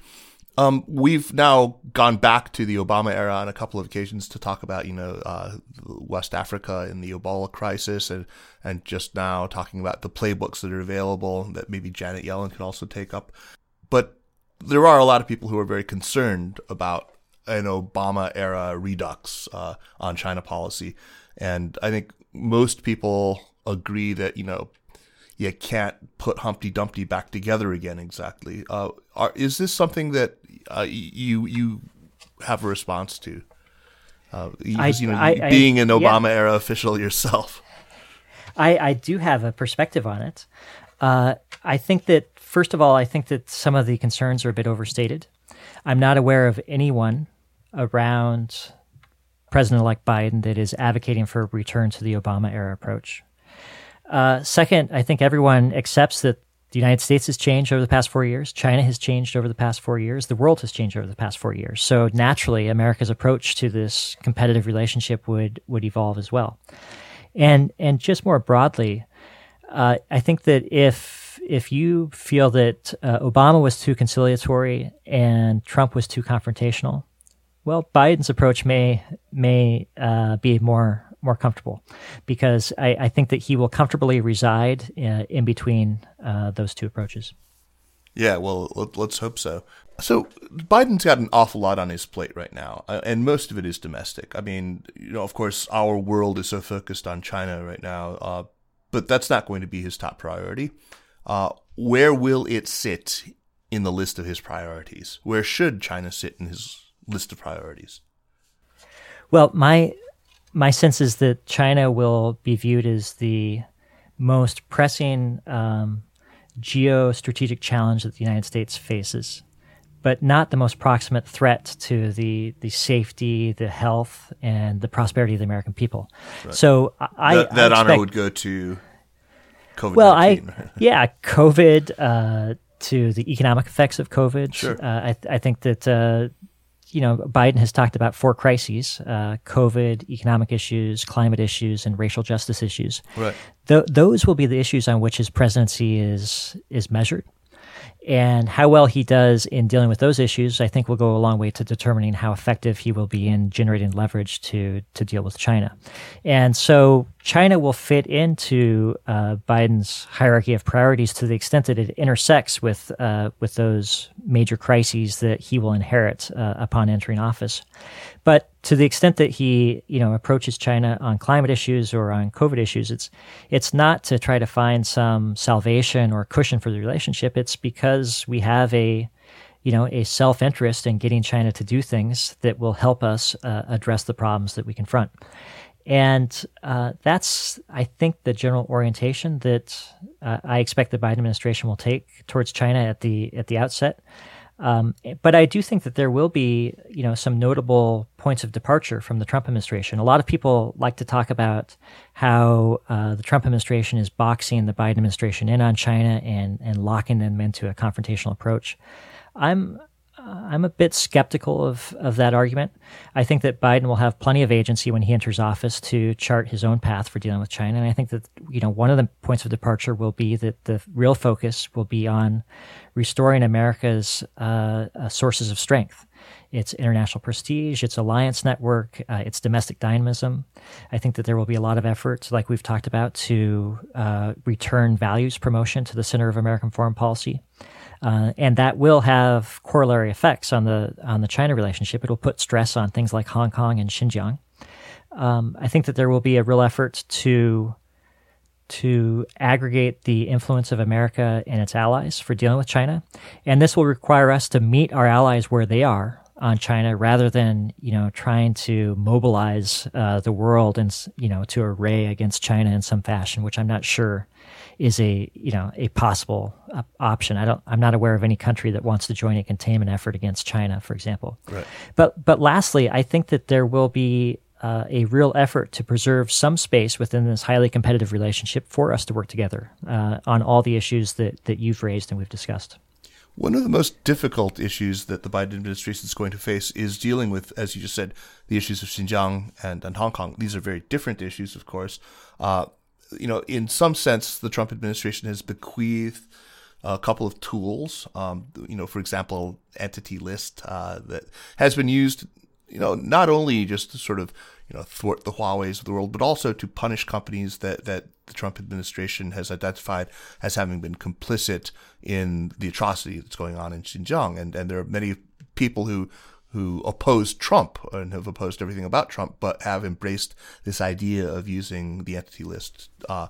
Um, we've now gone back to the Obama era on a couple of occasions to talk about, you know, uh, West Africa and the Ebola crisis, and and just now talking about the playbooks that are available that maybe Janet Yellen could also take up. But there are a lot of people who are very concerned about an Obama era redux uh, on China policy, and I think most people agree that you know you can't put Humpty Dumpty back together again exactly. Uh, are, is this something that uh, you you have a response to? Uh, I, you know, I, being an Obama yeah. era official *laughs* yourself.
I, I do have a perspective on it. Uh, I think that First of all, I think that some of the concerns are a bit overstated. I'm not aware of anyone around President elect Biden that is advocating for a return to the Obama era approach. Uh, second, I think everyone accepts that the United States has changed over the past four years. China has changed over the past four years. The world has changed over the past four years. So naturally, America's approach to this competitive relationship would would evolve as well. And and just more broadly, uh, I think that if if you feel that uh, Obama was too conciliatory and Trump was too confrontational, well, Biden's approach may may uh, be more more comfortable because I, I, think that he will comfortably reside uh, in between uh, those two approaches.
Yeah, well, let's hope so. So Biden's got an awful lot on his plate right now, uh, and most of it is domestic. I mean, you know, of course, our world is so focused on China right now, uh, but that's not going to be his top priority. Uh, where will it sit in the list of his priorities? Where should China sit in his list of priorities?
Well, my my sense is that China will be viewed as the most pressing um, geostrategic challenge that the United States faces, but not the most proximate threat to the the safety, the health, and the prosperity of the American people. Right. So I
that, that
I
honor would go to COVID.
Well, I *laughs* yeah, COVID. Uh, to the economic effects of COVID,
sure.
uh, I, I, think that uh, you know, Biden has talked about four crises: uh, COVID, economic issues, climate issues, and racial justice issues.
Right.
Th- those will be the issues on which his presidency is is measured. And how well he does in dealing with those issues, I think, will go a long way to determining how effective he will be in generating leverage to to deal with China. And so, China will fit into uh, Biden's hierarchy of priorities to the extent that it intersects with uh, with those major crises that he will inherit uh, upon entering office. But to the extent that he, you know, approaches China on climate issues or on COVID issues, it's it's not to try to find some salvation or cushion for the relationship. It's because we have a, you know, a self interest in getting China to do things that will help us uh, address the problems that we confront. And uh, that's, I think, the general orientation that uh, I expect the Biden administration will take towards China at the at the outset. Um, but I do think that there will be, you know, some notable points of departure from the Trump administration. A lot of people like to talk about how uh, the Trump administration is boxing the Biden administration in on China and and locking them into a confrontational approach. I'm I'm a bit skeptical of, of that argument. I think that Biden will have plenty of agency when he enters office to chart his own path for dealing with China. And I think that, you know, one of the points of departure will be that the real focus will be on restoring America's uh, uh, sources of strength. Its international prestige, its alliance network, uh, its domestic dynamism. I think that there will be a lot of efforts, like we've talked about, to uh, return values promotion to the center of American foreign policy. Uh, and that will have corollary effects on the on the China relationship. It'll put stress on things like Hong Kong and Xinjiang. Um, I think that there will be a real effort to to aggregate the influence of America and its allies for dealing with China, and this will require us to meet our allies where they are on China rather than you know trying to mobilize uh, the world and you know to array against China in some fashion, which I'm not sure is a you know a possible uh, option. I don't. I'm not aware of any country that wants to join a containment effort against China, for example.
Right.
But but lastly, I think that there will be uh, a real effort to preserve some space within this highly competitive relationship for us to work together uh, on all the issues that that you've raised and we've discussed.
One of the most difficult issues that the Biden administration is going to face is dealing with, as you just said, the issues of Xinjiang and, and Hong Kong. These are very different issues, of course. Uh, you know, in some sense, the Trump administration has bequeathed a couple of tools. Um, you know, for example, entity list uh, that has been used. You know, not only just to sort of you know thwart the Huawei's of the world, but also to punish companies that that the Trump administration has identified as having been complicit in the atrocity that's going on in Xinjiang. And and there are many people who who oppose Trump and have opposed everything about Trump, but have embraced this idea of using the entity list. Uh,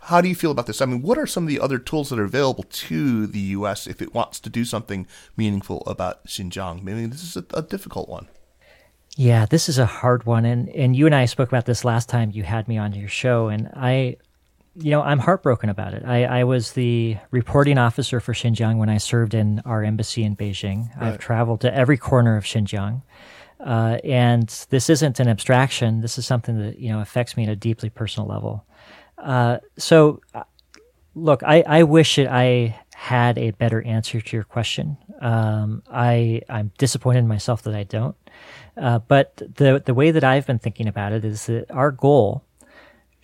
how do you feel about this? I mean, what are some of the other tools that are available to the U.S. if it wants to do something meaningful about Xinjiang? I mean, this is a, a difficult one.
Yeah, this is a hard one, and and you and I spoke about this last time you had me on your show, and I you know, I'm heartbroken about it. I, I, was the reporting officer for Xinjiang when I served in our embassy in Beijing. Right. I've traveled to every corner of Xinjiang. Uh, and this isn't an abstraction. This is something that, you know, affects me at a deeply personal level. Uh, so, uh, look, I, I wish that I had a better answer to your question. Um, I I'm disappointed in myself that I don't. Uh, but the the way that I've been thinking about it is that our goal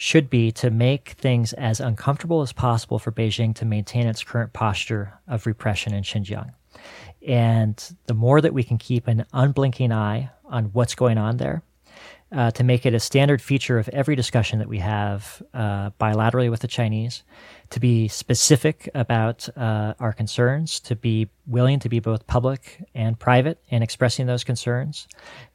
should be to make things as uncomfortable as possible for Beijing to maintain its current posture of repression in Xinjiang. And the more that we can keep an unblinking eye on what's going on there, uh, to make it a standard feature of every discussion that we have uh, bilaterally with the Chinese, to be specific about uh, our concerns, to be willing to be both public and private in expressing those concerns,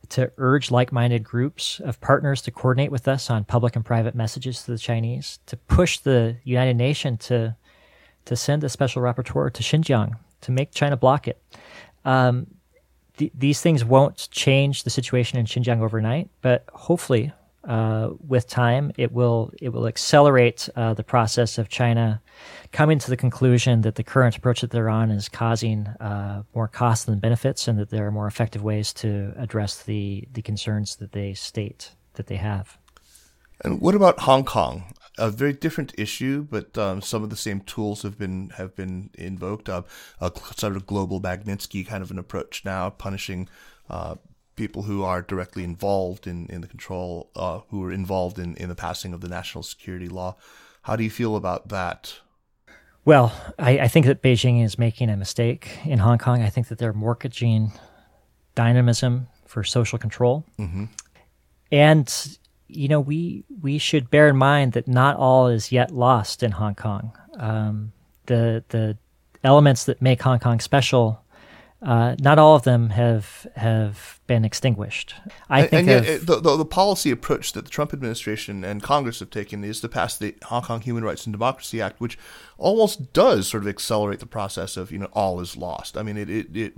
to urge like minded groups of partners to coordinate with us on public and private messages to the Chinese, to push the United Nations to, to send a special rapporteur to Xinjiang to make China block it. Um, th- these things won't change the situation in Xinjiang overnight, but hopefully uh, with time, it will it will accelerate uh, the process of China coming to the conclusion that the current approach that they're on is causing uh, more costs than benefits, and that there are more effective ways to address the the concerns that they state that they have.
And what about Hong Kong? A very different issue, but um, some of the same tools have been have been invoked. Uh, a sort of global Magnitsky kind of an approach now, punishing uh, people who are directly involved in, in the control, uh, who are involved in, in the passing of the national security law. How do you feel about that?
Well, I, I think that Beijing is making a mistake in Hong Kong. I think that they're mortgaging dynamism for social control. Mm-hmm. And, you know, we, we should bear in mind that not all is yet lost in Hong Kong. Um, the, the elements that make Hong Kong special uh, not all of them have have been extinguished.
I and, think and yet, the, the, the, policy approach that the Trump administration and Congress have taken is to pass the Hong Kong Human Rights and Democracy Act, which almost does sort of accelerate the process of you know all is lost. I mean, it it, it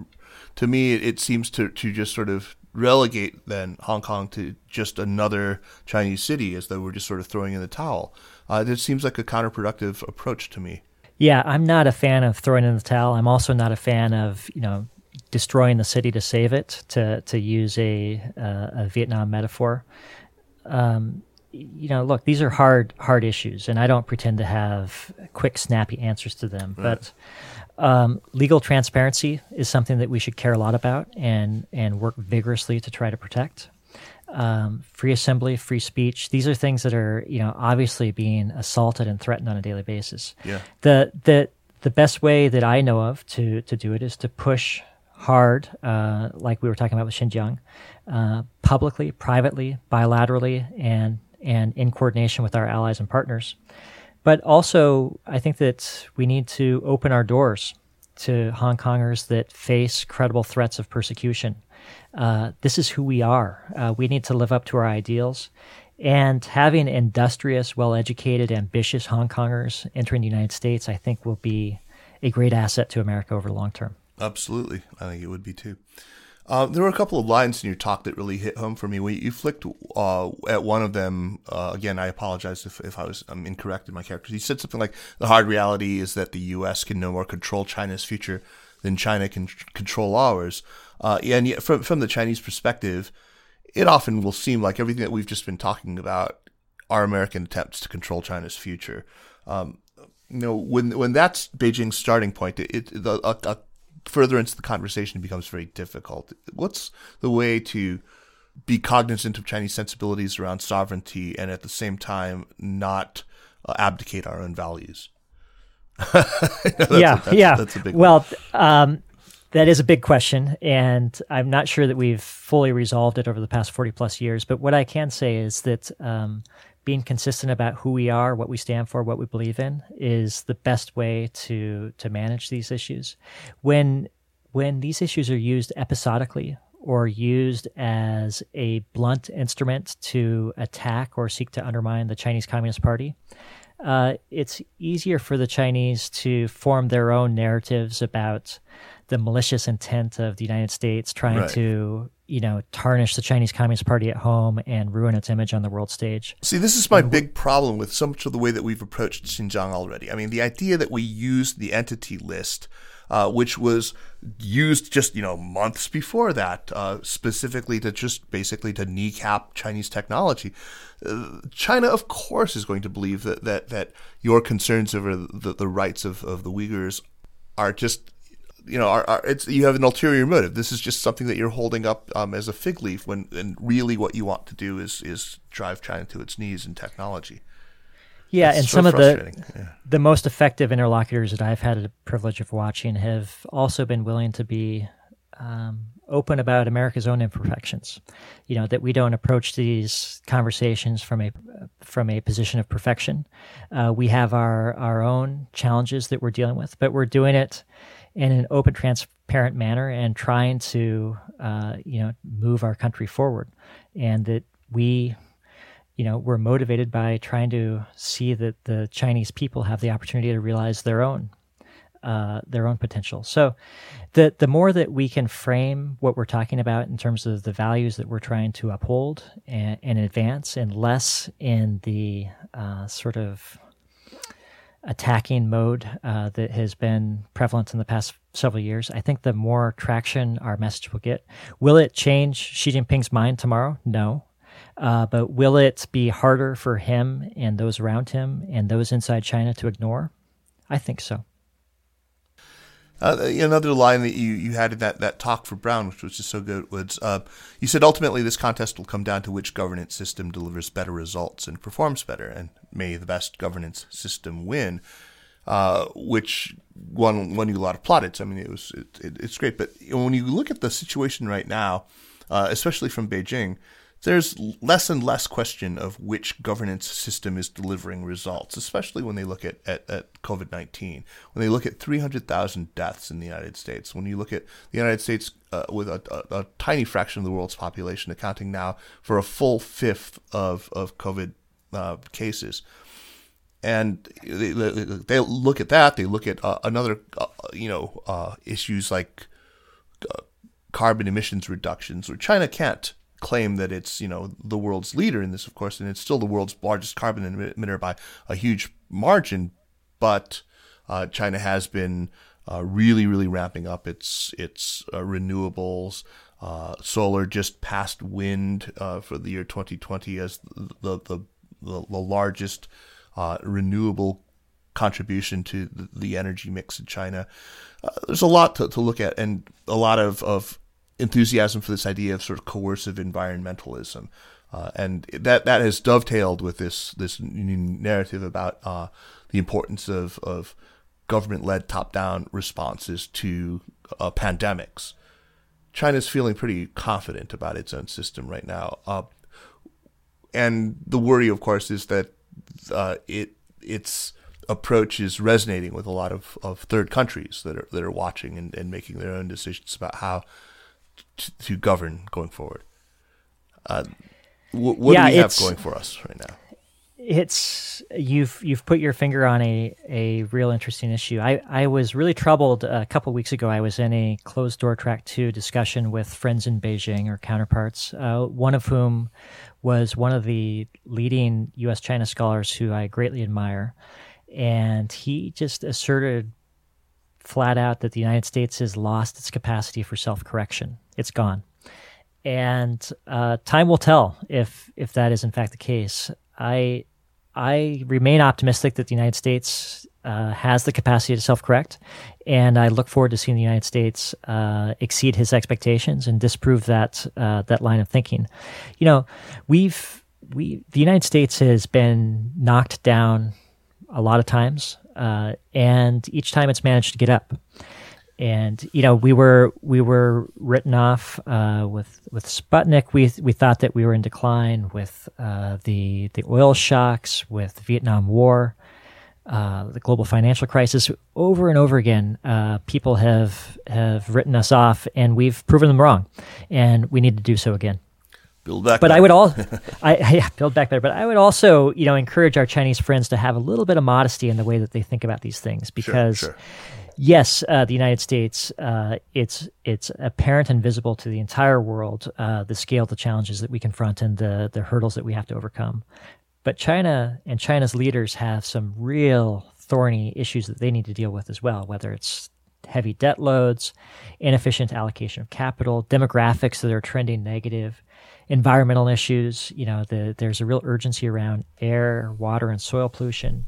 to me it, it seems to to just sort of relegate then Hong Kong to just another Chinese city as though we're just sort of throwing in the towel. Uh, it seems like a counterproductive approach to me.
Yeah, I'm not a fan of throwing in the towel. I'm also not a fan of you know destroying the city to save it. To to use a uh, a Vietnam metaphor. Um, you know, look, these are hard hard issues, and I don't pretend to have quick, snappy answers to them. Right. But um, legal transparency is something that we should care a lot about and and work vigorously to try to protect um, free assembly, free speech. These are things that are, you know, obviously being assaulted and threatened on a daily basis.
Yeah.
The the the best way that I know of to to do it is to push hard, uh, like we were talking about with Xinjiang, uh, publicly, privately, bilaterally, and and in coordination with our allies and partners. But also, I think that we need to open our doors to Hong Kongers that face credible threats of persecution uh, this is who we are. Uh, we need to live up to our ideals. And having industrious, well educated, ambitious Hong Kongers entering the United States, I think, will be a great asset to America over the long term.
Absolutely. I think it would be too. Uh, there were a couple of lines in your talk that really hit home for me. When you flicked uh, at one of them, uh, again, I apologize if, if I was um, incorrect in my characters. You said something like, the hard reality is that the U.S. can no more control China's future than China can control ours. Uh, and yet, from from the Chinese perspective, it often will seem like everything that we've just been talking about are American attempts to control China's future. Um, you know, when when that's Beijing's starting point, it, it the, a, a further into the conversation becomes very difficult. What's the way to be cognizant of Chinese sensibilities around sovereignty and at the same time not uh, abdicate our own values? *laughs*
yeah, that's, yeah. That's well, um, that is a big question, and I'm not sure that we've fully resolved it over the past 40 plus years. But what I can say is that um, being consistent about who we are, what we stand for, what we believe in, is the best way to to manage these issues. When when these issues are used episodically or used as a blunt instrument to attack or seek to undermine the Chinese Communist Party, uh, it's easier for the Chinese to form their own narratives about the malicious intent of the United States trying right. to, you know, tarnish the Chinese Communist Party at home and ruin its image on the world stage.
See, this is my and big problem with so much of the way that we've approached Xinjiang already. I mean, the idea that we used the entity list uh, which was used just you know months before that, uh, specifically to just basically to kneecap Chinese technology. Uh, China, of course, is going to believe that that, that your concerns over the, the rights of, of the Uyghurs are just you know, are, are, it's you have an ulterior motive. This is just something that you're holding up um, as a fig leaf, when and really what you want to do is is drive China to its knees in technology.
Yeah, and so some of the yeah. the most effective interlocutors that I've had the privilege of watching have also been willing to be um, open about America's own imperfections. You know that we don't approach these conversations from a from a position of perfection. Uh, we have our our own challenges that we're dealing with, but we're doing it in an open, transparent manner and trying to uh, you know move our country forward, and that we you know, we're motivated by trying to see that the Chinese people have the opportunity to realize their own uh, their own potential. So, the the more that we can frame what we're talking about in terms of the values that we're trying to uphold and, and advance, and less in the uh, sort of attacking mode uh, that has been prevalent in the past several years, I think the more traction our message will get. Will it change Xi Jinping's mind tomorrow? No. Uh, but will it be harder for him and those around him and those inside China to ignore? I think so.
Uh, another line that you, you had in that, that talk for Brown, which was just so good, was uh, you said ultimately this contest will come down to which governance system delivers better results and performs better, and may the best governance system win. Uh, which won won you a lot of plaudits. I mean, it was it, it, it's great, but when you look at the situation right now, uh, especially from Beijing, there's less and less question of which governance system is delivering results, especially when they look at, at, at COVID 19. When they look at 300,000 deaths in the United States, when you look at the United States uh, with a, a, a, tiny fraction of the world's population accounting now for a full fifth of, of COVID uh, cases. And they, they, look at that, they look at uh, another, uh, you know, uh, issues like uh, carbon emissions reductions, where China can't claim that it's you know the world's leader in this, of course, and it's still the world's largest carbon emitter by a huge margin. But uh, China has been uh, really, really ramping up its its uh, renewables. Uh, solar just passed wind uh, for the year 2020 as the the the, the largest uh, renewable contribution to the, the, energy mix in China. there's a lot to, to look at and a lot of, of enthusiasm for this idea of sort of coercive environmentalism. Uh, and that that has dovetailed with this this narrative about uh, the importance of, of government led top down responses to uh, pandemics. China's feeling pretty confident about its own system right now, uh, and the worry, of course, is that uh, it its approach is resonating with a lot of, of third countries that are that are watching and, and making their own decisions about how to, govern going forward. Uh, what, what yeah, do we have going for us right now?
It's you've you've put your finger on a, a real interesting issue. I, I was really troubled a couple weeks ago. I was in a closed door track two discussion with friends in Beijing or counterparts. Uh, one of whom was one of the leading U.S. China scholars who I greatly admire, and he just asserted flat out that the United States has lost its capacity for self correction it's gone. And uh, time will tell if if that is in fact the case. I I remain optimistic that the United States uh, has the capacity to self correct, and I look forward to seeing the United States uh, exceed his expectations and disprove that uh, that line of thinking. You know, we've we the United States has been knocked down a lot of times, uh, and each time it's managed to get up and you know we were we were written off uh, with with Sputnik. We we thought that we were in decline with uh, the the oil shocks, with the Vietnam War, uh, the global financial crisis. Over and over again, uh, people have have written us off, and we've proven them wrong, and we need to do so again.
Build back.
But
better. *laughs*
I would all, I, yeah, build back better. But I would also, you know, encourage our Chinese friends to have a little bit of modesty in the way that they think about these things, because. Sure, sure yes, uh, the United States, uh, it's it's apparent and visible to the entire world uh, the scale of the challenges that we confront and the the hurdles that we have to overcome. But China and China's leaders have some real thorny issues that they need to deal with as well, whether it's heavy debt loads, inefficient allocation of capital, demographics that are trending negative, environmental issues. You know, the, there's a real urgency around air, water, and soil pollution,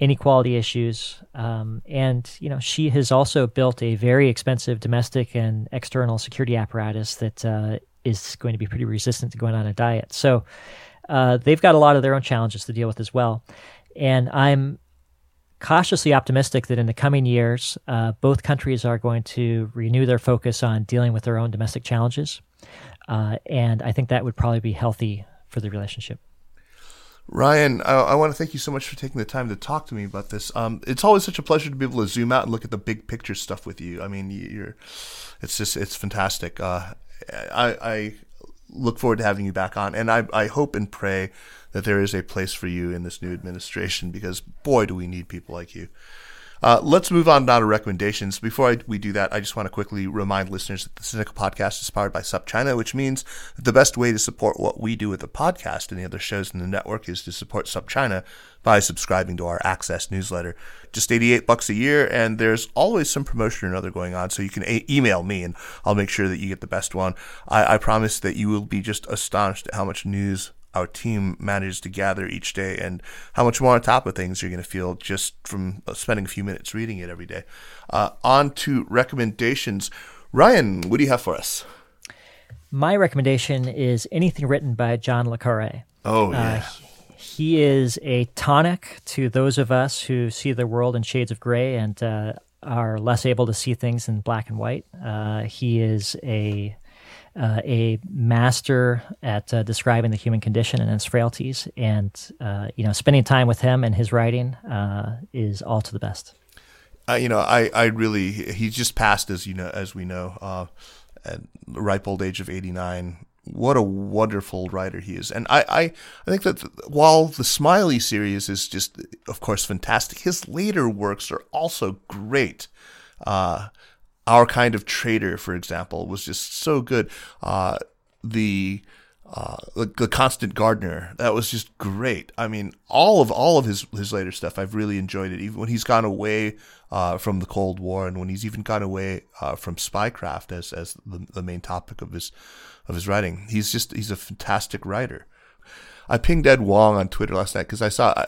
inequality issues, um, and you know, Xi has also built a very expensive domestic and external security apparatus that uh, is going to be pretty resistant to going on a diet. So uh, they've got a lot of their own challenges to deal with as well. And I'm cautiously optimistic that in the coming years, uh, both countries are going to renew their focus on dealing with their own domestic challenges. Uh, and I think that would probably be healthy for the relationship.
Ryan, I, I, want to thank you so much for taking the time to talk to me about this. Um, it's always such a pleasure to be able to zoom out and look at the big picture stuff with you. I mean, you're, it's just, it's fantastic. Uh, I, I look forward to having you back on, and I, I hope and pray that there is a place for you in this new administration because boy, do we need people like you. Uh, let's move on now to recommendations. Before I, we do that, I just want to quickly remind listeners that the Sinica Podcast is powered by SupChina, which means the best way to support what we do with the podcast and the other shows in the network is to support SupChina by subscribing to our Access newsletter. Just 88 bucks a year, and there's always some promotion or another going on, so you can a- email me and I'll make sure that you get the best one. I, I promise that you will be just astonished at how much news our team manages to gather each day and how much more on top of things you're going to feel just from uh, spending a few minutes reading it every day. Uh, on to recommendations. Ryan, what do you have for us?
My recommendation is anything written by John Le Carre.
Oh, uh, yeah. Uh,
he is a tonic to those of us who see the world in shades of gray and uh, are less able to see things in black and white. Uh, he is a uh, a master at uh, describing the human condition and its frailties. And uh, you know, spending time with him and his writing uh, is all to the best.
Uh, you know, I, I really he just passed as you know as we know at the ripe old age of eighty nine. What a wonderful writer he is, and I, I, I think that while the Smiley series is just, of course, fantastic, his later works are also great. Uh, our kind of traitor, for example, was just so good. Uh, the, uh, the, the constant gardener that was just great. I mean, all of all of his his later stuff, I've really enjoyed it. Even when he's gone away uh, from the Cold War, and when he's even gone away uh, from spycraft as as the, the main topic of his of his writing, he's just he's a fantastic writer. I pinged Ed Wong on Twitter last night because I saw uh,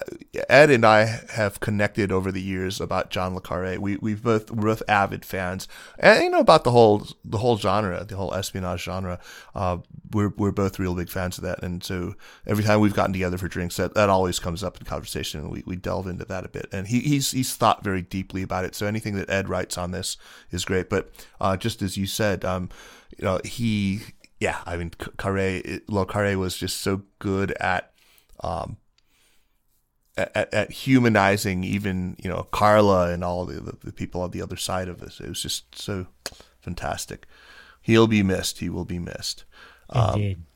Ed and I have connected over the years about John le Carre. We we've both we're both avid fans, and you know about the whole the whole genre, the whole espionage genre. Uh, we're we're both real big fans of that, and so every time we've gotten together for drinks, that, that always comes up in conversation, and we, we delve into that a bit. And he, he's he's thought very deeply about it. So anything that Ed writes on this is great. But uh, just as you said, um, you know he yeah, I mean, Carre, was just so good at, um, at, at humanizing even you know Karla and all the, the people on the other side of this. It was just so fantastic. He'll be missed. He will be missed.
Indeed. Um,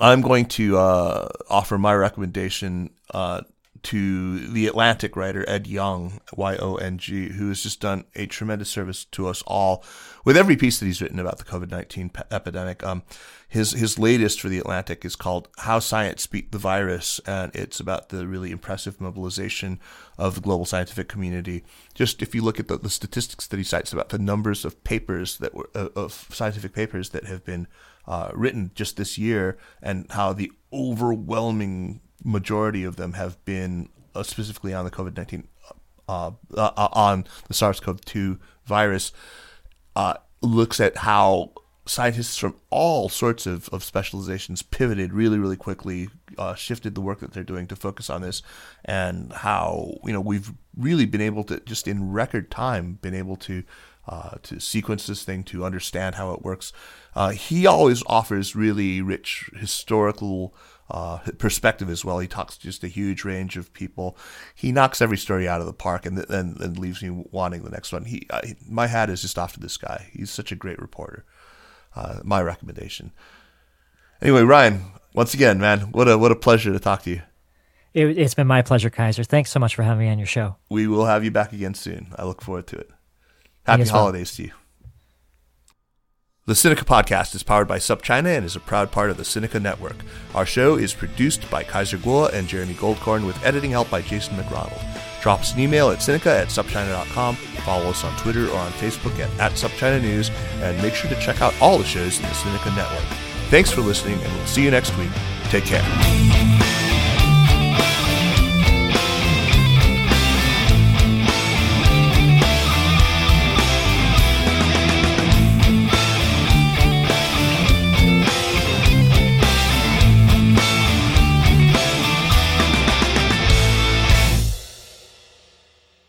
I'm going to uh, offer my recommendation uh, to the Atlantic writer Ed Yong, Y O N G, who has just done a tremendous service to us all with every piece that he's written about the COVID nineteen pe- epidemic. Um, his his latest for the Atlantic is called "How Science Beat the Virus," and it's about the really impressive mobilization of the global scientific community. Just if you look at the, the statistics that he cites about the numbers of papers that were uh, of scientific papers that have been uh, written just this year, and how the overwhelming majority of them have been uh, specifically on the COVID nineteen uh, uh, uh, on the SARS CoV two virus. Uh, looks at how scientists from all sorts of, of specializations pivoted really really quickly uh, shifted the work that they're doing to focus on this and how you know we've really been able to just in record time been able to uh, to sequence this thing to understand how it works. Uh, he always offers really rich historical uh, perspective as well. He talks to just a huge range of people. He knocks every story out of the park and then and leaves me wanting the next one. He, I, my hat is just off to this guy. He's such a great reporter. Uh, my recommendation. Anyway, Ryan, once again, man, what a what a pleasure to talk to you.
It, has been my pleasure, Kaiser. Thanks so much for having me on your show.
We will have you back again soon. I look forward to it. Happy holidays well. to you. The Sinica podcast is powered by SupChina and is a proud part of the Sinica network. Our show is produced by Kaiser Kuo and Jeremy Goldkorn with editing help by Jason McDonald. Drop us an email at Sinica at SupChina.com, follow us on Twitter or on Facebook at, at SupChina News, and make sure to check out all the shows in the Sinica network. Thanks for listening, and we'll see you next week. Take care.